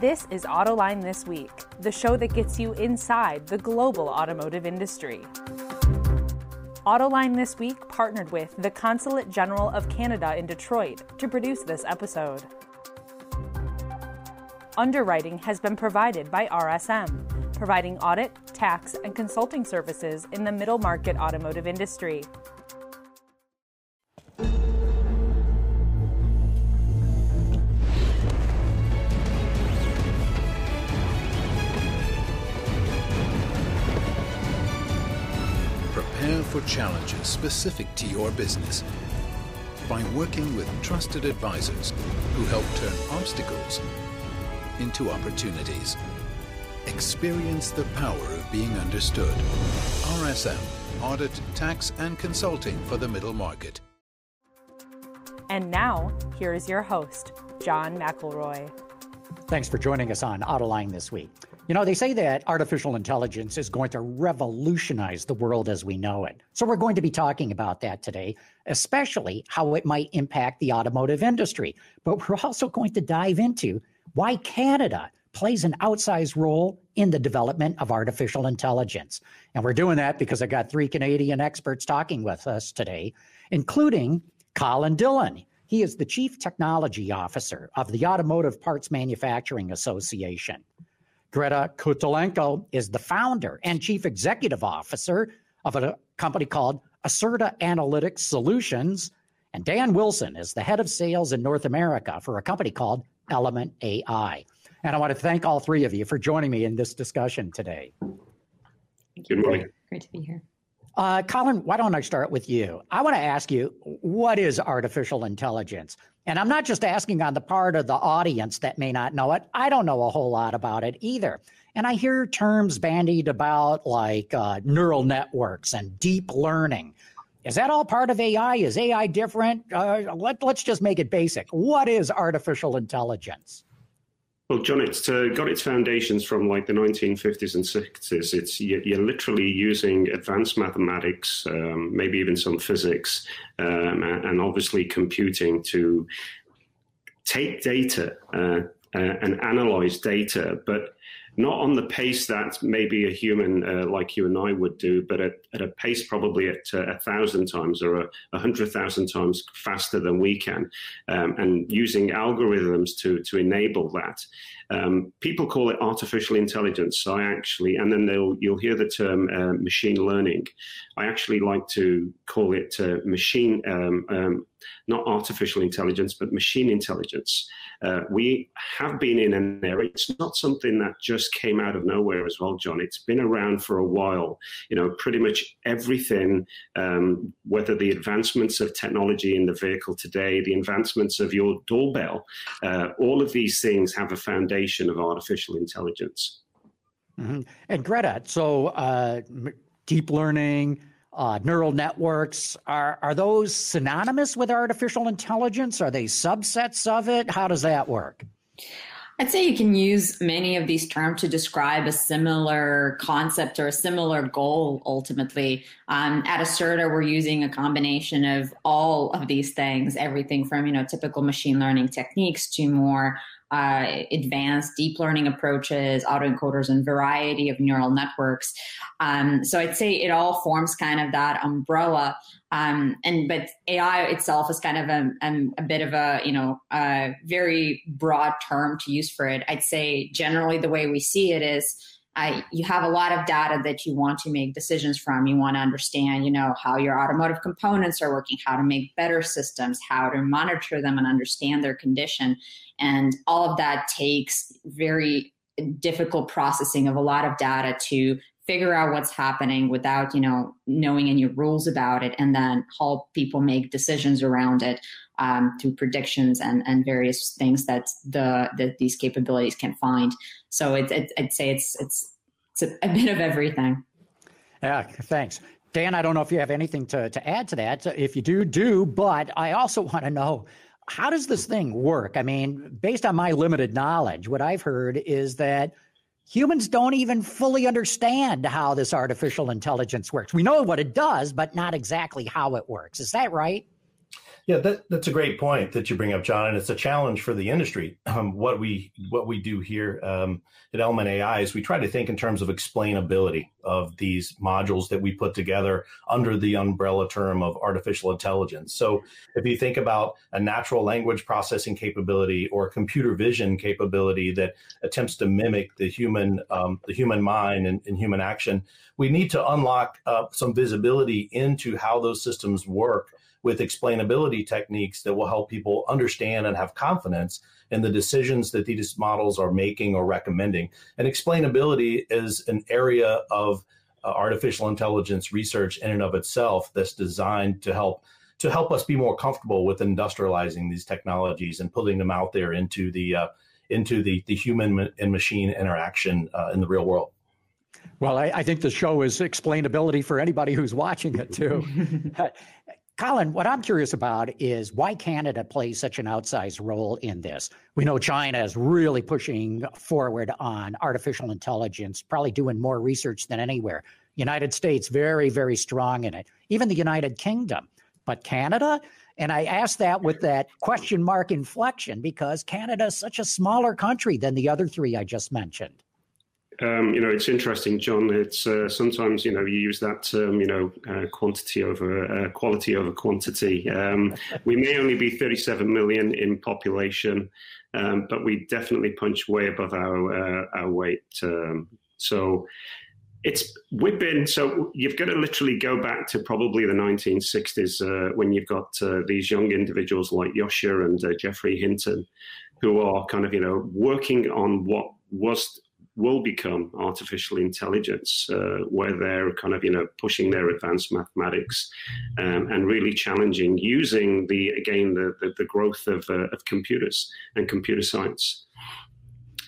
This is Autoline This Week, the show that gets you inside the global automotive industry. Autoline This Week partnered with the Consulate General of Canada in Detroit to produce this episode. Underwriting has been provided by RSM, providing audit, tax, and consulting services in the middle market automotive industry. Challenges specific to your business by working with trusted advisors who help turn obstacles into opportunities. Experience the power of being understood. RSM, audit, tax, and consulting for the middle market. And now, here is your host, John McElroy. Thanks for joining us on Autoline this week. You know, they say that artificial intelligence is going to revolutionize the world as we know it. So we're going to be talking about that today, especially how it might impact the automotive industry. But we're also going to dive into why Canada plays an outsized role in the development of artificial intelligence. And we're doing that because I got three Canadian experts talking with us today, including Colin Dhillon. He is the Chief Technology Officer of the Automotive Parts Manufacturing Association. Greta Cutulenco is the founder and chief executive officer of a company called Acerta Analytics Solutions. And Dan Wilson is the head of sales in North America for a company called Element AI. And I want to thank all three of you for joining me in this discussion today. Good morning. Great to be here. Uh, Colin, why don't I start with you? I want to ask you, what is artificial intelligence? And I'm not just asking on the part of the audience that may not know it. I don't know a whole lot about it either. And I hear terms bandied about like uh, neural networks and deep learning. Is that all part of AI? Is AI different? Uh, let, let's just make it basic. What is artificial intelligence? Well, John, it's uh, got its foundations from like the 1950s and 60s. It's you're literally using advanced mathematics, um, maybe even some physics, um, and obviously computing to take data uh, uh, and analyze data, but not on the pace that maybe a human uh, like you and I would do, but at, at a pace probably at uh, a thousand times or a, hundred thousand times faster than we can, um, and using algorithms to to enable that. Um, people call it artificial intelligence. So I actually, and then they'll you'll hear the term uh, machine learning. I actually like to call it uh, machine, um, um, not artificial intelligence, but machine intelligence. Uh, we have been in an area. It's not something that just came out of nowhere as well, John. It's been around for a while. You know, pretty much everything, um, whether the advancements of technology in the vehicle today, the advancements of your doorbell, uh, all of these things have a foundation of artificial intelligence. Mm-hmm. And Greta, so uh, deep learning, uh, neural networks are are those synonymous with artificial intelligence? Are they subsets of it? How does that work? I'd say you can use many of these terms to describe a similar concept or a similar goal ultimately. Um, at Acerta, we're using a combination of all of these things, everything from, you know, typical machine learning techniques to more uh, advanced deep learning approaches, autoencoders, and variety of neural networks. Um, so I'd say it all forms kind of that umbrella. Um, and but AI itself is kind of a, a, a, bit of a you know a very broad term to use for it. I'd say generally the way we see it is. Uh, you have a lot of data that you want to make decisions from. You want to understand, you know, how your automotive components are working, how to make better systems, how to monitor them and understand their condition. And all of that takes very difficult processing of a lot of data to figure out what's happening without you know knowing any rules about it and then help people make decisions around it um, through predictions and, and various things that the that these capabilities can find so it, it, i'd say it's it's it's a, a bit of everything yeah thanks dan i don't know if you have anything to, to add to that if you do do but i also want to know how does this thing work? I mean, based on my limited knowledge, what I've heard is that humans don't even fully understand how this artificial intelligence works. We know what it does, but not exactly how it works. Is that right? Yeah, that, that's a great point that you bring up, John, and it's a challenge for the industry. Um, what we what we do here um, at Element AI is we try to think in terms of explainability of these modules that we put together under the umbrella term of artificial intelligence. So, if you think about a natural language processing capability or computer vision capability that attempts to mimic the human um, the human mind and, and, human action, we need to unlock uh, some visibility into how those systems work with explainability techniques that will help people understand and have confidence in the decisions that these models are making or recommending. And explainability is an area of uh, artificial intelligence research in and of itself that's designed to help to help us be more comfortable with industrializing these technologies and putting them out there into the uh, into the the human and machine interaction uh, in the real world. Well, I, I, think the show is explainability for anybody who's watching it too. Colin, what I'm curious about is why Canada plays such an outsized role in this. We know China is really pushing forward on artificial intelligence, probably doing more research than anywhere. United States, very, very strong in it. Even the United Kingdom. But Canada? And I ask that with that question mark inflection because Canada is such a smaller country than the other three I just mentioned. Um, you know, it's interesting, John. It's uh, sometimes you know you use that term, you know, uh, quantity over uh, quality over quantity. Um, we may only be 37 million in population, um, but we definitely punch way above our uh, our weight. Um, so it's been so you've got to literally go back to probably the 1960s uh, when you've got uh, these young individuals like Yoshua and Geoffrey Hinton, who are kind of you know working on what was will become artificial intelligence, uh, where they're kind of you know pushing their advanced mathematics um, and really challenging using the again the the, the growth of, uh, of computers and computer science,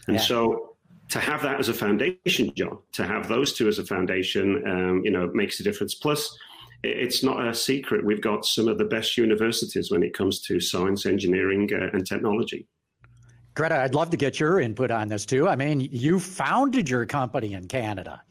and yeah. so. To have that as a foundation, John, to have those two as a foundation, um, you know, makes a difference. Plus, it's not a secret. We've got some of the best universities when it comes to science, engineering, uh, and technology. Greta, I'd love to get your input on this too. I mean, you founded your company in Canada.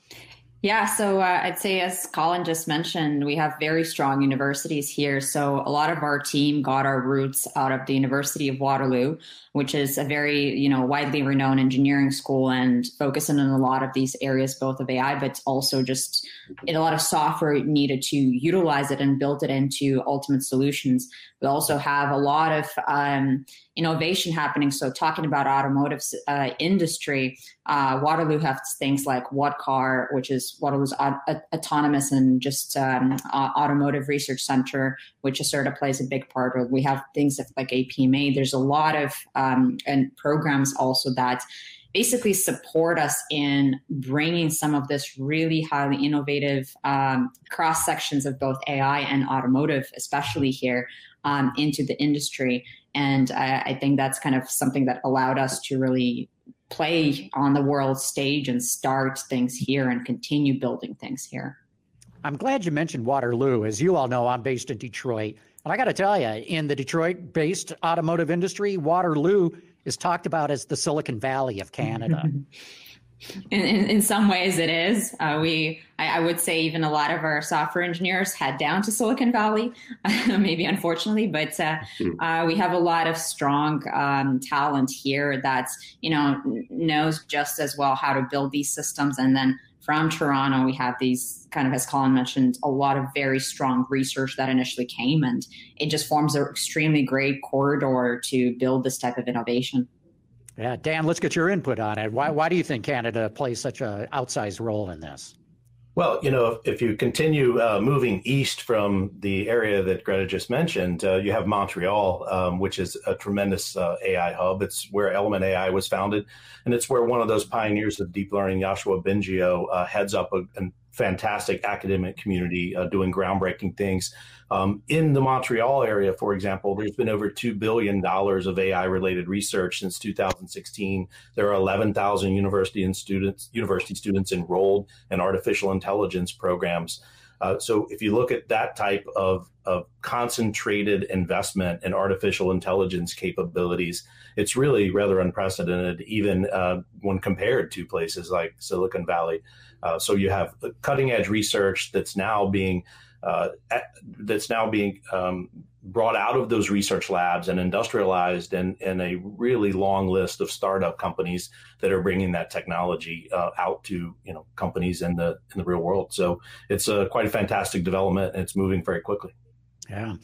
Yeah, so uh, I'd say, as Colin just mentioned, we have very strong universities here. So a lot of our team got our roots out of the University of Waterloo, which is a very you know widely renowned engineering school and focusing on a lot of these areas, both of AI, but also just in a lot of software needed to utilize it and build it into ultimate solutions. We also have a lot of um, innovation happening. So talking about automotive uh, industry, uh, Waterloo has things like WATCAR, which is Waterloo's autonomous and just um, automotive research center, which Acerta plays a big part. We have things like APMA. There's a lot of um, and programs also that basically support us in bringing some of this really highly innovative um, cross sections of both AI and automotive, especially here, um, into the industry. And I, I think that's kind of something that allowed us to really play on the world stage and start things here and continue building things here. I'm glad you mentioned Waterloo. As you all know, I'm based in Detroit. And I got to tell you, in the Detroit based automotive industry, Waterloo is talked about as the Silicon Valley of Canada. In, in, in, some ways, it is. Uh, we, I, I, would say, even a lot of our software engineers head down to Silicon Valley, maybe unfortunately, but uh, hmm. uh, we have a lot of strong um, talent here that you know knows just as well how to build these systems, and then from Toronto, we have these kind of, as Colin mentioned, a lot of very strong research that initially came, and it just forms an extremely great corridor to build this type of innovation. Yeah, Dan, let's get your input on it. Why, why do you think Canada plays such an outsized role in this? Well, you know, if you continue uh, moving east from the area that Greta just mentioned, uh, you have Montreal, um, which is a tremendous uh, AI hub. It's where Element AI was founded, and it's where one of those pioneers of deep learning, Yoshua Bengio, uh, heads up a, a, fantastic academic community uh, doing groundbreaking things. Um, in the Montreal area, for example, there's been over $2 billion of AI related research since 2016. There are 11,000 university and students, university students enrolled in artificial intelligence programs. Uh, so if you look at that type of, of concentrated investment in artificial intelligence capabilities, it's really rather unprecedented, even uh, when compared to places like Silicon Valley. Uh, so you have cutting edge research that's now being uh, that's now being um, brought out of those research labs and industrialized and, and a really long list of startup companies that are bringing that technology uh, out to you know companies in the in the real world. So it's a, quite a fantastic development and it's moving very quickly. Yeah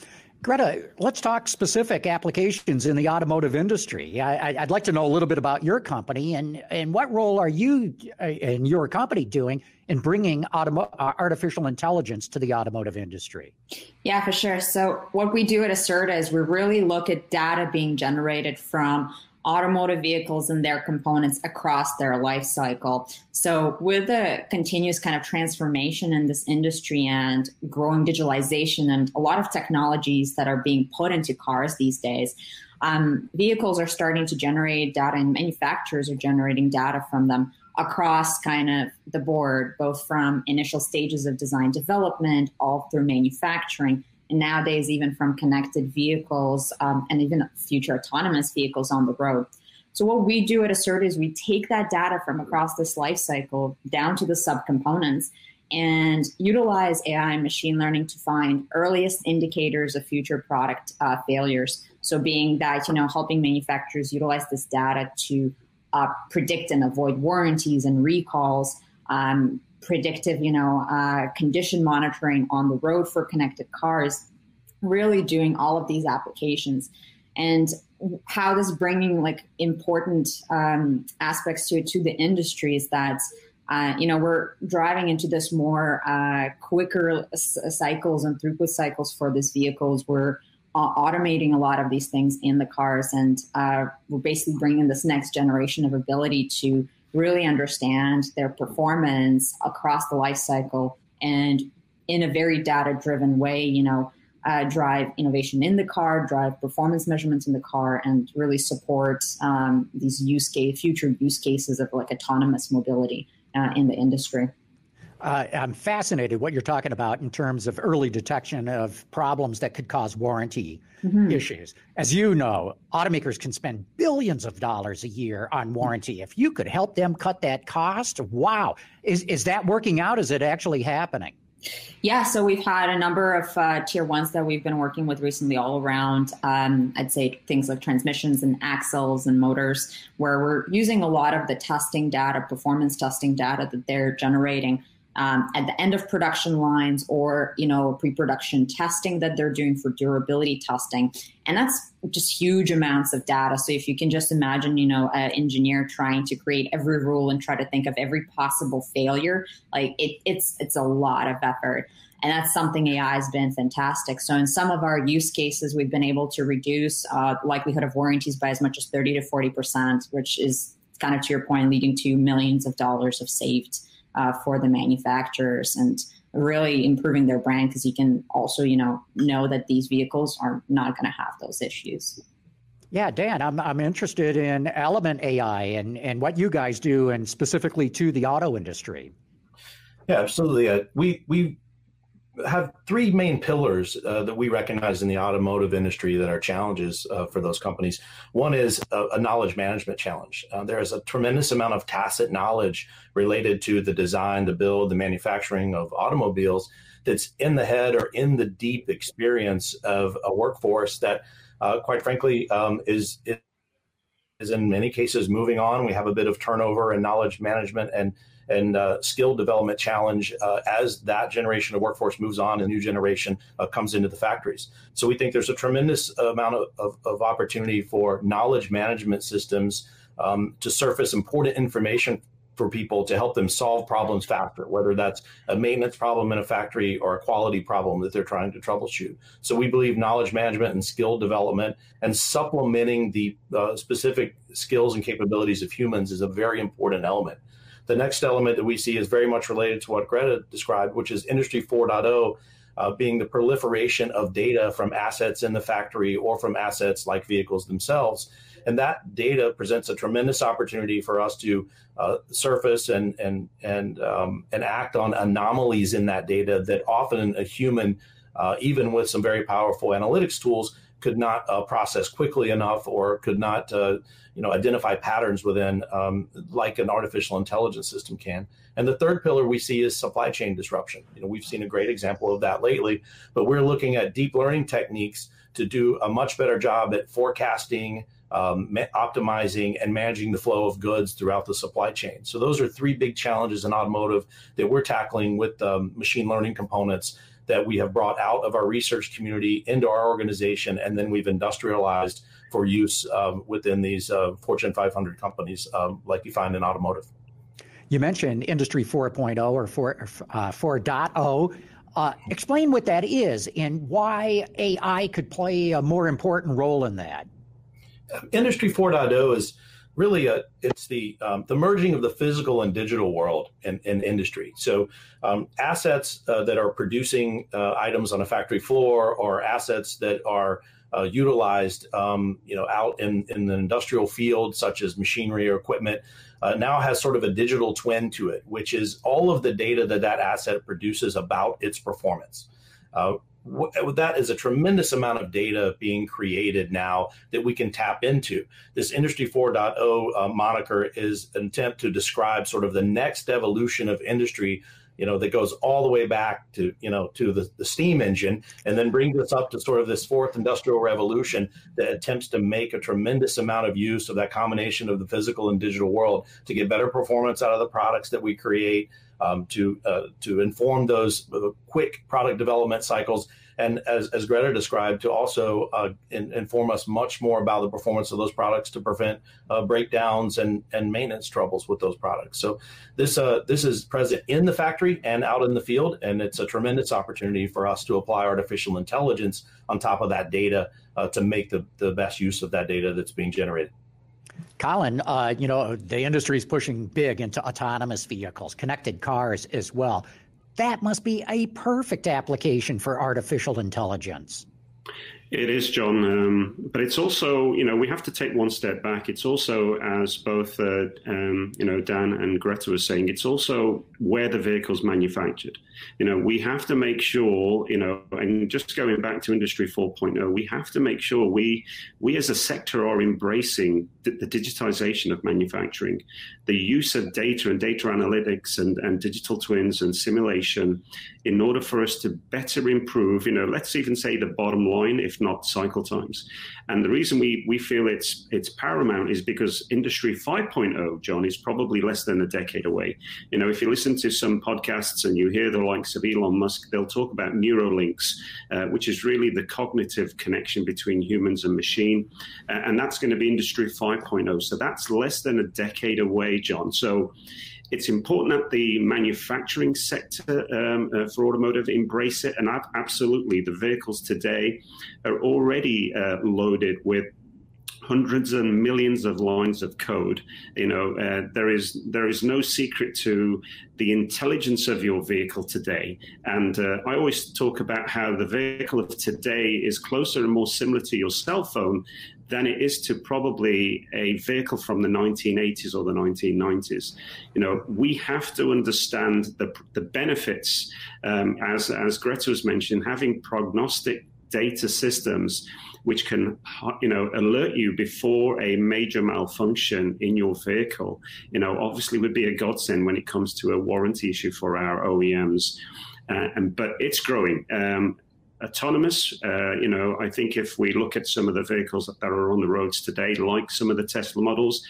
Greta, let's talk specific applications in the automotive industry. I, would like to know a little bit about your company and, and what role are you uh, and your company doing in bringing automo- uh, artificial intelligence to the automotive industry? Yeah, for sure. So, what we do at Acerta is we really look at data being generated from automotive vehicles and their components across their life cycle. So, with the continuous kind of transformation in this industry and growing digitalization and a lot of technologies that are being put into cars these days, um, vehicles are starting to generate data and manufacturers are generating data from them across kind of the board, both from initial stages of design development all through manufacturing nowadays even from connected vehicles um, and even future autonomous vehicles on the road. So what we do at Acerta is we take that data from across this life cycle down to the subcomponents and utilize AI and machine learning to find earliest indicators of future product uh, failures. So being that, you know, helping manufacturers utilize this data to uh, predict and avoid warranties and recalls, um, predictive, you know, uh, condition monitoring on the road for connected cars, really doing all of these applications. And how this bringing like important um, aspects to to the industry is that uh, you know we're driving into this more uh, quicker s- cycles and throughput cycles for these vehicles. We're uh, automating a lot of these things in the cars, and uh, we're basically bringing this next generation of ability to really understand their performance across the life cycle and in a very data driven way, you know, uh, drive innovation in the car, drive performance measurements in the car, and really support um, these use case, future use cases of like autonomous mobility uh, in the industry. Uh, I'm fascinated what you're talking about in terms of early detection of problems that could cause warranty mm-hmm. issues. As you know, automakers can spend billions of dollars a year on warranty. If you could help them cut that cost, wow. Is, is that working out? Is it actually happening? Yeah, so we've had a number of uh, tier ones that we've been working with recently, all around. Um, I'd say things like transmissions and axles and motors, where we're using a lot of the testing data, performance testing data that they're generating um, at the end of production lines or you know pre-production testing that they're doing for durability testing. And that's just huge amounts of data. So if you can just imagine you know an engineer trying to create every rule and try to think of every possible failure like it, it's it's a lot of effort. And that's something AI has been fantastic. So in some of our use cases, we've been able to reduce uh, likelihood of warranties by as much as 30 to 40 percent, which is kind of to your point, leading to millions of dollars of saved uh, for the manufacturers and really improving their brand because you can also you know know that these vehicles are not going to have those issues. Yeah dan i'm, I'm interested in element ai and, and what you guys do and specifically to the auto industry. Yeah absolutely. Uh, we we have three main pillars uh, that we recognize in the automotive industry that are challenges uh, for those companies. One is a, a knowledge management challenge. Uh, there is a tremendous amount of tacit knowledge related to the design, the build, the manufacturing of automobiles that's in the head or in the deep experience of a workforce that, uh, quite frankly, um, is, is in many cases moving on. We have a bit of turnover and knowledge management and and uh, skill development challenge uh, as that generation of workforce moves on and new generation uh, comes into the factories. So we think there's a tremendous amount of, of, of opportunity for knowledge management systems um, to surface important information for people to help them solve problems faster, whether that's a maintenance problem in a factory or a quality problem that they're trying to troubleshoot. So we believe knowledge management and skill development and supplementing the uh, specific skills and capabilities of humans is a very important element. The next element that we see is very much related to what Greta described, which is Industry 4.0. Uh, being the proliferation of data from assets in the factory or from assets like vehicles themselves. And that data presents a tremendous opportunity for us to uh, surface and and and um, and act on anomalies in that data that often a human, uh, even with some very powerful analytics tools, could not uh, process quickly enough or could not uh, you know identify patterns within um, like an artificial intelligence system can and the third pillar we see is supply chain disruption you know we've seen a great example of that lately but we're looking at deep learning techniques to do a much better job at forecasting um, optimizing and managing the flow of goods throughout the supply chain. So those are three big challenges in automotive that we're tackling with um, machine learning components that we have brought out of our research community into our organization, and then we've industrialized for use um, within these uh, Fortune 500 companies, um, like you find in automotive. You mentioned Industry 4.0 or 4, uh, 4.0. Uh, explain what that is and why AI could play a more important role in that. Industry 4.0 is really a, it's the um, the merging of the physical and digital world in, in industry. So um, assets uh, that are producing uh, items on a factory floor or assets that are uh, utilized, um, you know, out in, in the industrial field, such as machinery or equipment, uh, now has sort of a digital twin to it, which is all of the data that that asset produces about its performance. Uh, that is a tremendous amount of data being created now that we can tap into. This Industry 4.0 uh, moniker is an attempt to describe sort of the next evolution of industry you know that goes all the way back to you know to the, the steam engine and then brings us up to sort of this fourth industrial revolution that attempts to make a tremendous amount of use of that combination of the physical and digital world to get better performance out of the products that we create um, to uh, to inform those quick product development cycles, and as, as Greta described, to also uh, in, inform us much more about the performance of those products to prevent uh, breakdowns and, and maintenance troubles with those products. So this uh, this is present in the factory and out in the field, and it's a tremendous opportunity for us to apply artificial intelligence on top of that data uh, to make the, the best use of that data that's being generated. Colin, uh, you know, the industry is pushing big into autonomous vehicles, connected cars as well. That must be a perfect application for artificial intelligence. It is, John. Um, but it's also, you know, we have to take one step back. It's also, as both, uh, um, you know, Dan and Greta were saying, it's also where the vehicle's manufactured. You know, we have to make sure, you know, and just going back to Industry 4.0, we have to make sure we, we as a sector are embracing the, digitization of manufacturing, the use of data and data analytics and, and digital twins and simulation in order for us to better improve, you know, let's even say the bottom line, if not cycle times. And the reason we, we feel it's it's paramount is because Industry 5.0, John, is probably less than a decade away. You know, if you listen to some podcasts and you hear the likes of Elon Musk, they'll talk about Neuralinks, uh, which is really the cognitive connection between humans and machine. Uh, and that's going to be Industry 5.0. So that's less than a decade away, John. So it's important that the manufacturing sector um, uh, for automotive embrace it, and absolutely, the vehicles today are already uh, loaded with hundreds and millions of lines of code. You know, uh, there is there is no secret to the intelligence of your vehicle today. And uh, I always talk about how the vehicle of today is closer and more similar to your cell phone than it is to probably a vehicle from the 1980s or the 1990s. You know, we have to understand the, the benefits, um, as, as Greta was mentioned, having prognostic data systems which can you know alert you before a major malfunction in your vehicle. You know obviously would be a godsend when it comes to a warranty issue for our OEMs uh, and but it's growing. Um, autonomous. Uh, you know, I think if we look at some of the vehicles that are on the roads today, like some of the Tesla models,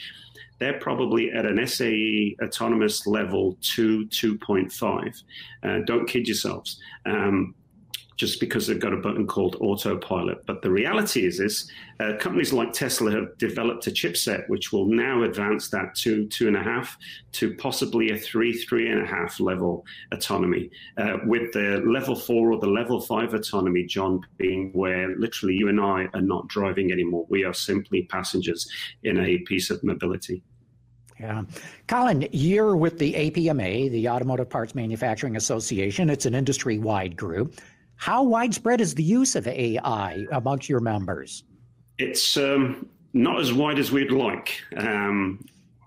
they're probably at an SAE autonomous level 2, 2.5. Uh, don't kid yourselves. Um, just because they've got a button called autopilot. But the reality is, is uh, companies like Tesla have developed a chipset which will now advance that to two and a half to possibly a three, three and a half level autonomy. Uh, with the level four or the level five autonomy, John, being where literally you and I are not driving anymore. We are simply passengers in a piece of mobility. Yeah. Colin, you're with the APMA, the Automotive Parts Manufacturing Association. It's an industry wide group. How widespread is the use of AI amongst your members? It's um, not as wide as we'd like. Um,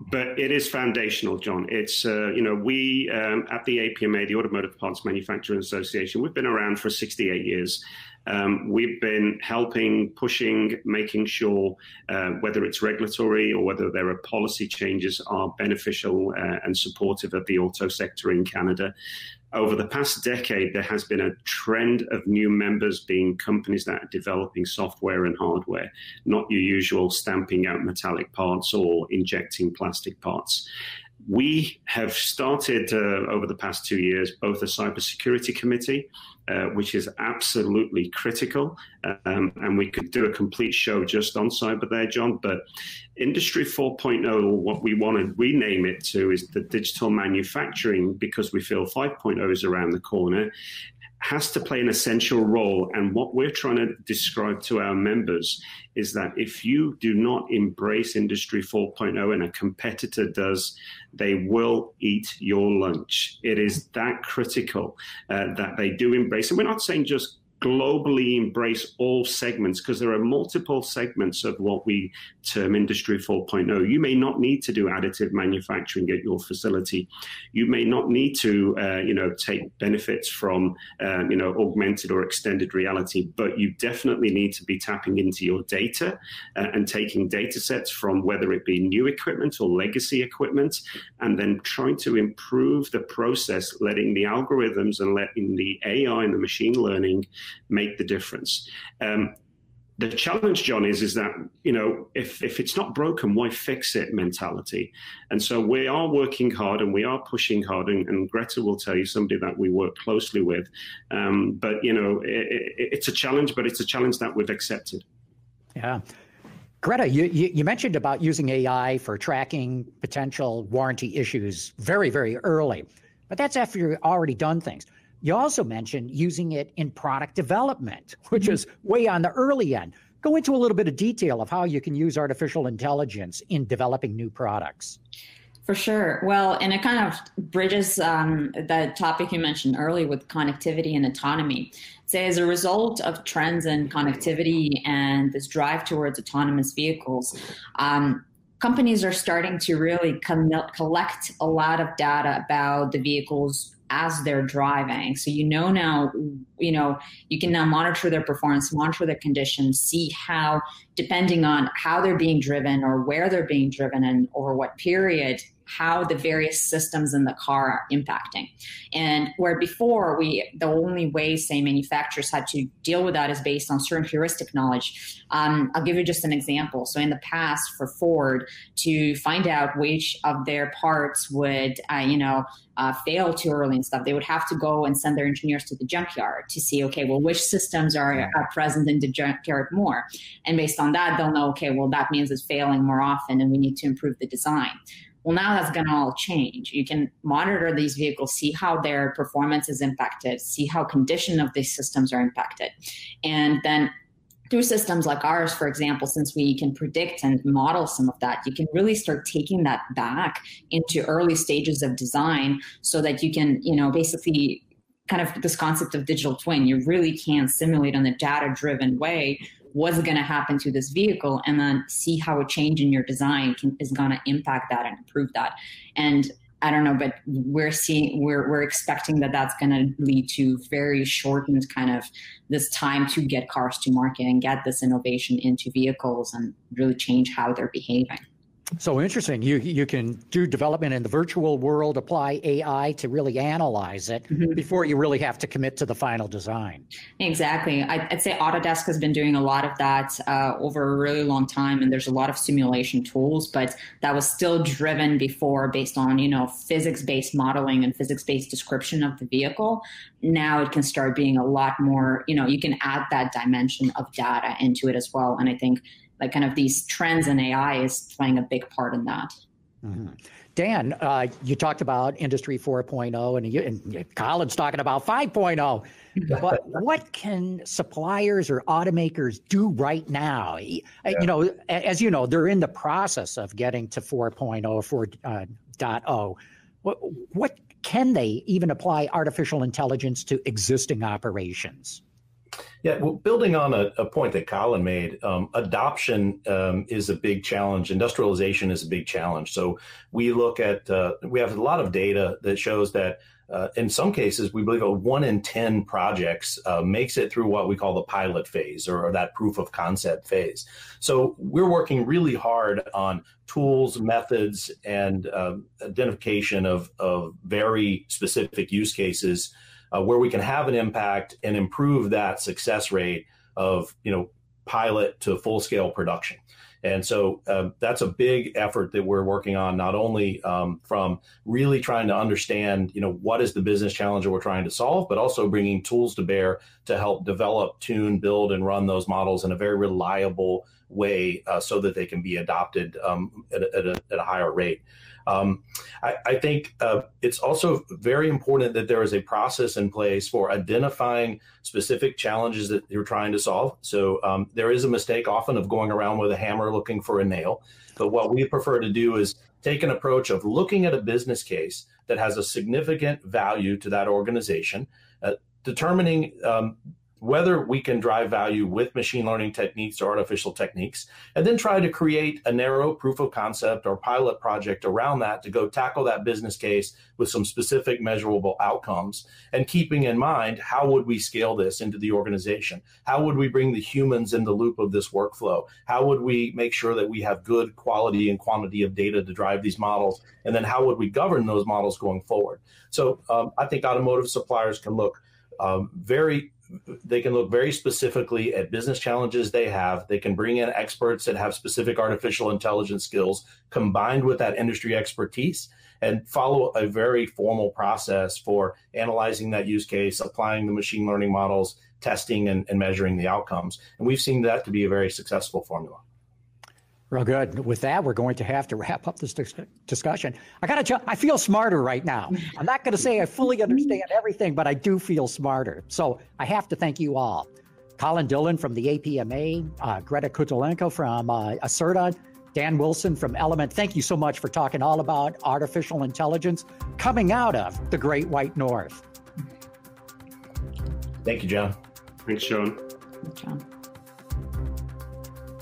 but it is foundational, John. It's uh, you know we um, at the APMA, the Automotive Parts Manufacturers Association, we've been around for 68 years. Um, we've been helping, pushing, making sure uh, whether it's regulatory or whether there are policy changes are beneficial uh, and supportive of the auto sector in Canada over the past decade, there has been a trend of new members being companies that are developing software and hardware, not your usual stamping out metallic parts or injecting plastic parts. We have started uh, over the past two years both a cybersecurity committee uh, which is absolutely critical. Um, and we could do a complete show just on cyber there, John. But Industry 4.0, what we want to rename it to, is the digital manufacturing because we feel 5.0 is around the corner has to play an essential role. And what we're trying to describe to our members is that if you do not embrace Industry 4.0 and a competitor does, they will eat your lunch. It is that critical uh, that they do embrace. And we're not saying just globally embrace all segments because there are multiple segments of what we term industry 4.0 you may not need to do additive manufacturing at your facility. You may not need to uh, you know take benefits from um, you know augmented or extended reality but you definitely need to be tapping into your data uh, and taking data sets from whether it be new equipment or legacy equipment and then trying to improve the process letting the algorithms and letting the ai and the machine learning make the difference. Um, the challenge, John, is is that you know if if it's not broken, why fix it? Mentality, and so we are working hard and we are pushing hard. And, and Greta will tell you somebody that we work closely with. Um, but you know, it, it, it's a challenge, but it's a challenge that we've accepted. Yeah. Greta, you, you, you, mentioned about using AI for tracking potential warranty issues very, very early, but that's after you've already done things. You also mentioned using it in product development, which mm-hmm. is way on the early end. Go into a little bit of detail of how you can use artificial intelligence in developing new products. For sure. Well, and it kind of bridges um, the topic you mentioned early with connectivity and autonomy. Say, as a result of trends in connectivity and this drive towards autonomous vehicles, um, companies are starting to really collect a lot of data about the vehicles as they're driving. So you know now, you know, you can now monitor their performance, monitor their conditions, see how, depending on how they're being driven or where they're being driven and over what period, how the various systems in the car are impacting. And where before we, the only way, say, manufacturers had to deal with that is based on certain heuristic knowledge. Um, I'll give you just an example. So in the past, for Ford to find out which of their parts would, uh, you know, uh, fail too early and stuff, they would have to go and send their engineers to the junkyard to see, okay, well, which systems are, are present in the junkyard more, and based on that, they'll know, okay, well, that means it's failing more often, and we need to improve the design. Well, now that's going to all change. You can monitor these vehicles, see how their performance is impacted, see how condition of these systems are impacted. And then through systems like ours, for example, since we can predict and model some of that, you can really start taking that back into early stages of design so that you can, you know, basically kind of this concept of digital twin, you really can simulate in a data driven way what's going to happen to this vehicle and then see how a change in your design can, is going to impact that and improve that and I don't know, but we're seeing we're we're expecting that that's going to lead to very shortened kind of this time to get cars to market and get this innovation into vehicles and really change how they're behaving. So interesting. You you can do development in the virtual world, apply AI to really analyze it mm-hmm. before you really have to commit to the final design. Exactly. I'd say Autodesk has been doing a lot of that uh, over a really long time, and there's a lot of simulation tools, but that was still driven before based on you know physics-based modeling and physics-based description of the vehicle. Now it can start being a lot more. You know, you can add that dimension of data into it as well, and I think like kind of these trends in AI is playing a big part in that. Mm-hmm. Dan, uh, you talked about Industry 4.0, and, you, and Colin's talking about 5.0. but what can suppliers or automakers do right now? Yeah. You know, as you know, they're in the process of getting to 4.0 or 4.0. Uh, what, what can they even apply artificial intelligence to existing operations? Yeah, well, building on a, a point that Colin made, um, adoption um, is a big challenge. Industrialization is a big challenge. So we look at, uh, we have a lot of data that shows that uh, in some cases, we believe a one in 10 projects uh, makes it through what we call the pilot phase or, or, that proof of concept phase. So we're working really hard on tools, methods, and uh, identification of, of very specific use cases uh, where we can have an impact and improve that success rate of, you know, pilot to full scale production. And so uh, that's a big effort that we're working on, not only um, from really trying to understand, you know, what is the business challenge that we're trying to solve, but also bringing tools to bear to help develop, tune, build, and run those models in a very reliable way uh, so that they can be adopted um, at, at, a, at, a, higher rate. Um, I, I, think uh, it's also very important that there is a process in place for identifying specific challenges that you're trying to solve. So um, there is a mistake often of going around with a hammer looking for a nail. But what we prefer to do is take an approach of looking at a business case that has a significant value to that organization, uh, determining um, whether we can drive value with machine learning techniques or artificial techniques, and then try to create a narrow proof of concept or pilot project around that to go tackle that business case with some specific measurable outcomes. And keeping in mind, how would we scale this into the organization? How would we bring the humans in the loop of this workflow? How would we make sure that we have good quality and quantity of data to drive these models? And then how would we govern those models going forward? So um, I think automotive suppliers can look um, very they can look very specifically at business challenges they have. They can bring in experts that have specific artificial intelligence skills combined with that industry expertise and follow a very formal process for analyzing that use case, applying the machine learning models, testing and, and measuring the outcomes. And we've seen that to be a very successful formula. Real good. With that, we're going to have to wrap up this dis- discussion. I got to. I feel smarter right now. I'm not going to say I fully understand everything, but I do feel smarter. So I have to thank you all. Colin Dhillon from the APMA, uh, Greta Cutulenco from uh, Acerta, Dan Wilson from Element. Thank you so much for talking all about artificial intelligence coming out of the Great White North. Thank you, John. Thanks, John. Thanks, John.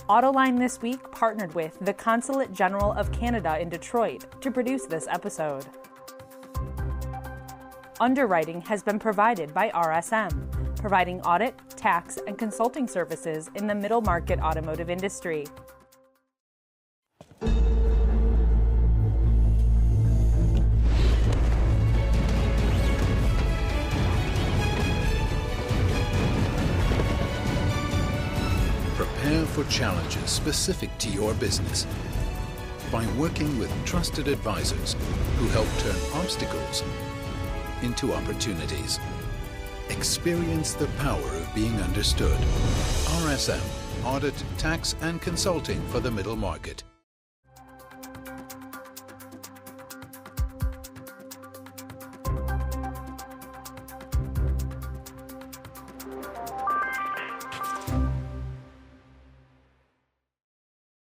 Autoline This Week partnered with the Consulate General of Canada in Detroit to produce this episode. Underwriting has been provided by RSM, providing audit, tax, and consulting services in the middle market automotive industry. For challenges specific to your business by working with trusted advisors who help turn obstacles into opportunities. Experience the power of being understood. RSM, Audit, Tax and Consulting for the Middle Market.